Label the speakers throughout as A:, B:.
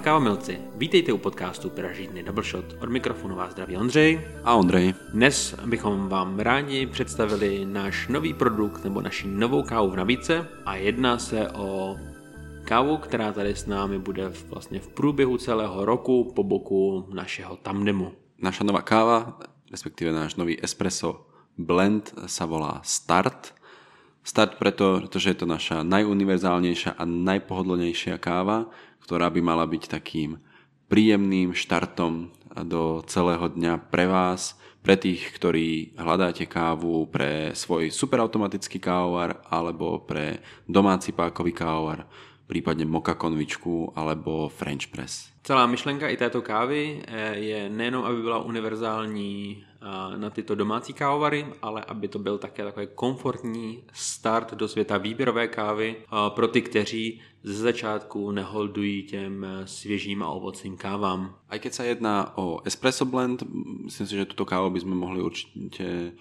A: Ahoj kávomilci, vítejte u podcastu Pražítny Double Shot. Od mikrofonu vás zdraví Ondřej.
B: A Ondřej.
A: Dnes bychom vám rádi představili náš nový produkt nebo naši novou kávu v nabídce a jedná se o kávu, která tady s námi bude vlastně v průběhu celého roku po boku našeho tandemu.
B: Naša nová káva, respektíve náš nový espresso blend sa volá Start. Start preto, pretože je to naša najuniverzálnejšia a najpohodlnejšia káva, ktorá by mala byť takým príjemným štartom do celého dňa pre vás, pre tých, ktorí hľadáte kávu pre svoj superautomatický kávovar alebo pre domáci pákový kávovar, prípadne moka konvičku alebo French press.
A: Celá myšlenka i této kávy eh, je nejenom, aby byla univerzální na tyto domácí kávovary, ale aby to byl také takový komfortní start do světa výběrové kávy pro ty, kteří ze začátku neholdují těm svěžím a ovocným kávám.
B: Aj keď sa jedná o espresso blend, myslím si, že túto kávu by sme mohli určite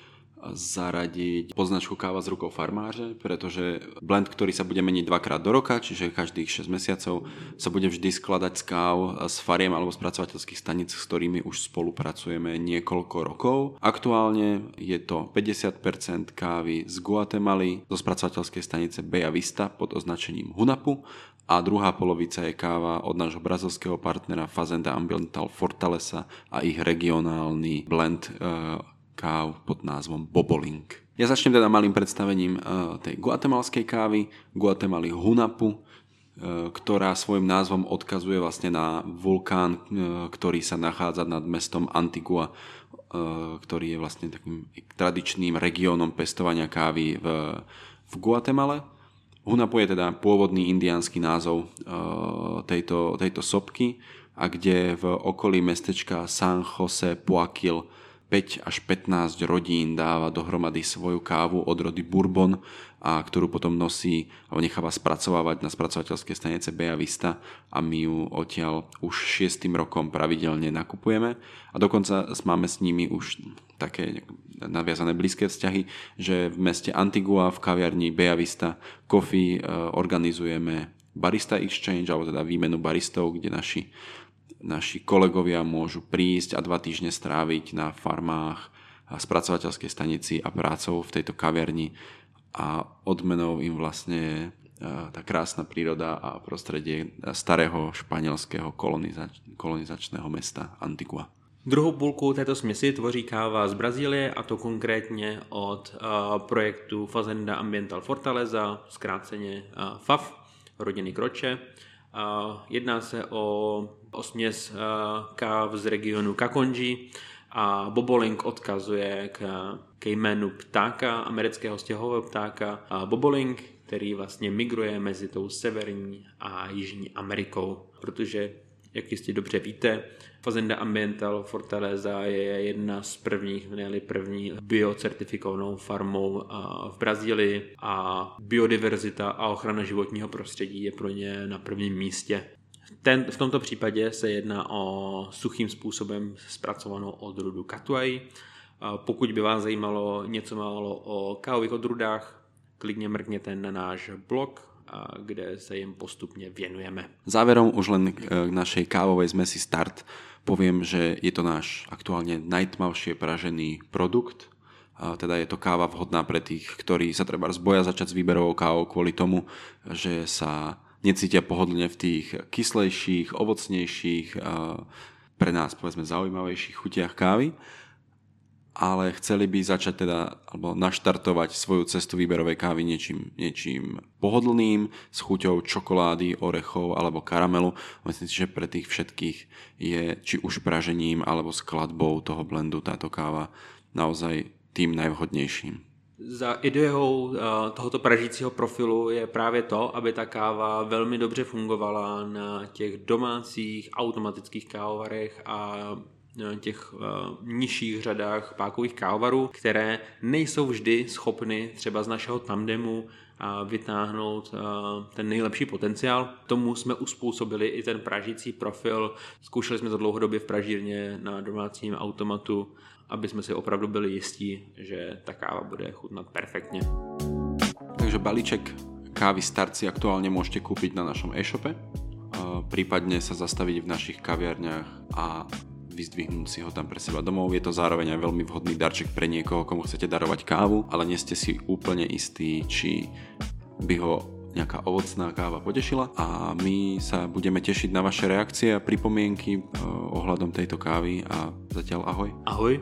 B: zaradiť poznačku káva s rukou farmáře, pretože blend, ktorý sa bude meniť dvakrát do roka, čiže každých 6 mesiacov, sa bude vždy skladať z káv s fariem alebo spracovateľských staníc, s ktorými už spolupracujeme niekoľko rokov. Aktuálne je to 50% kávy z Guatemaly zo spracovateľskej stanice Beja Vista pod označením Hunapu a druhá polovica je káva od nášho brazilského partnera Fazenda Ambiental Fortaleza a ich regionálny blend uh, káv pod názvom Bobolink. Ja začnem teda malým predstavením e, tej guatemalskej kávy, Guatemaly Hunapu, e, ktorá svojim názvom odkazuje vlastne na vulkán, e, ktorý sa nachádza nad mestom Antigua, ktorý je vlastne takým tradičným regiónom pestovania kávy v, v Guatemale. Hunapu je teda pôvodný indiánsky názov tejto, tejto sopky a kde v okolí mestečka San Jose Poaquil 5 až 15 rodín dáva dohromady svoju kávu od rody Bourbon, a ktorú potom nosí alebo necháva spracovávať na spracovateľské stanice Bea Vista a my ju odtiaľ už šiestým rokom pravidelne nakupujeme. A dokonca máme s nimi už také naviazané blízke vzťahy, že v meste Antigua v kaviarni Bea Vista Coffee organizujeme Barista Exchange, alebo teda výmenu baristov, kde naši naši kolegovia môžu prísť a dva týždne stráviť na farmách a spracovateľskej stanici a prácou v tejto kaverni a odmenou im vlastne tá krásna príroda a prostredie starého španělského kolonizač- kolonizačného mesta Antigua.
A: Druhou půlku této směsi tvoří káva z Brazílie a to konkrétně od uh, projektu Fazenda Ambiental Fortaleza, zkráceně uh, FAF, rodiny Kroče. Jedná se o, o směs káv z regionu Kakonji a Bobolink odkazuje k, k jménu ptáka, amerického stěhového ptáka Bobolink, který vlastně migruje mezi tou severní a jižní Amerikou, protože jak jistě dobře víte, Fazenda Ambiental Fortaleza je jedna z prvních, ne první biocertifikovanou farmou v Brazílii a biodiverzita a ochrana životního prostředí je pro ně na prvním místě. Ten, v tomto případě se jedná o suchým způsobem zpracovanou odrudu katuai. Pokud by vás zajímalo něco málo o kávových odrudách, klidně mrkněte na náš blog kde sa im postupne venujeme.
B: Záverom už len k našej kávovej zmesi Start poviem, že je to náš aktuálne najtmavšie pražený produkt, teda je to káva vhodná pre tých, ktorí sa treba zboja začať s výberovou kávou kvôli tomu, že sa necítia pohodlne v tých kyslejších, ovocnejších, pre nás povedzme zaujímavejších chutiach kávy ale chceli by začať teda, alebo naštartovať svoju cestu výberovej kávy niečím, niečím pohodlným, s chuťou čokolády, orechov alebo karamelu. Myslím si, že pre tých všetkých je či už pražením alebo skladbou toho blendu táto káva naozaj tým najvhodnějším.
A: Za ideou eh, tohoto pražícího profilu je právě to, aby ta káva velmi dobře fungovala na těch domácích automatických kávovarech a těch uh, nižších řadách pákových kávarů, které nejsou vždy schopny třeba z našeho tandemu a vytáhnout uh, ten nejlepší potenciál. Tomu jsme uspůsobili i ten pražící profil. Zkoušeli jsme to dlouhodobě v pražírně na domácím automatu, aby jsme si opravdu byli jistí, že ta káva bude chutnat perfektně.
B: Takže balíček kávy Starci aktuálně můžete koupit na našem e-shope prípadne sa zastaviť v našich kaviarniach a vyzdvihnúť si ho tam pre seba domov. Je to zároveň aj veľmi vhodný darček pre niekoho, komu chcete darovať kávu, ale nie ste si úplne istí, či by ho nejaká ovocná káva potešila a my sa budeme tešiť na vaše reakcie a pripomienky ohľadom tejto kávy a zatiaľ ahoj.
A: Ahoj.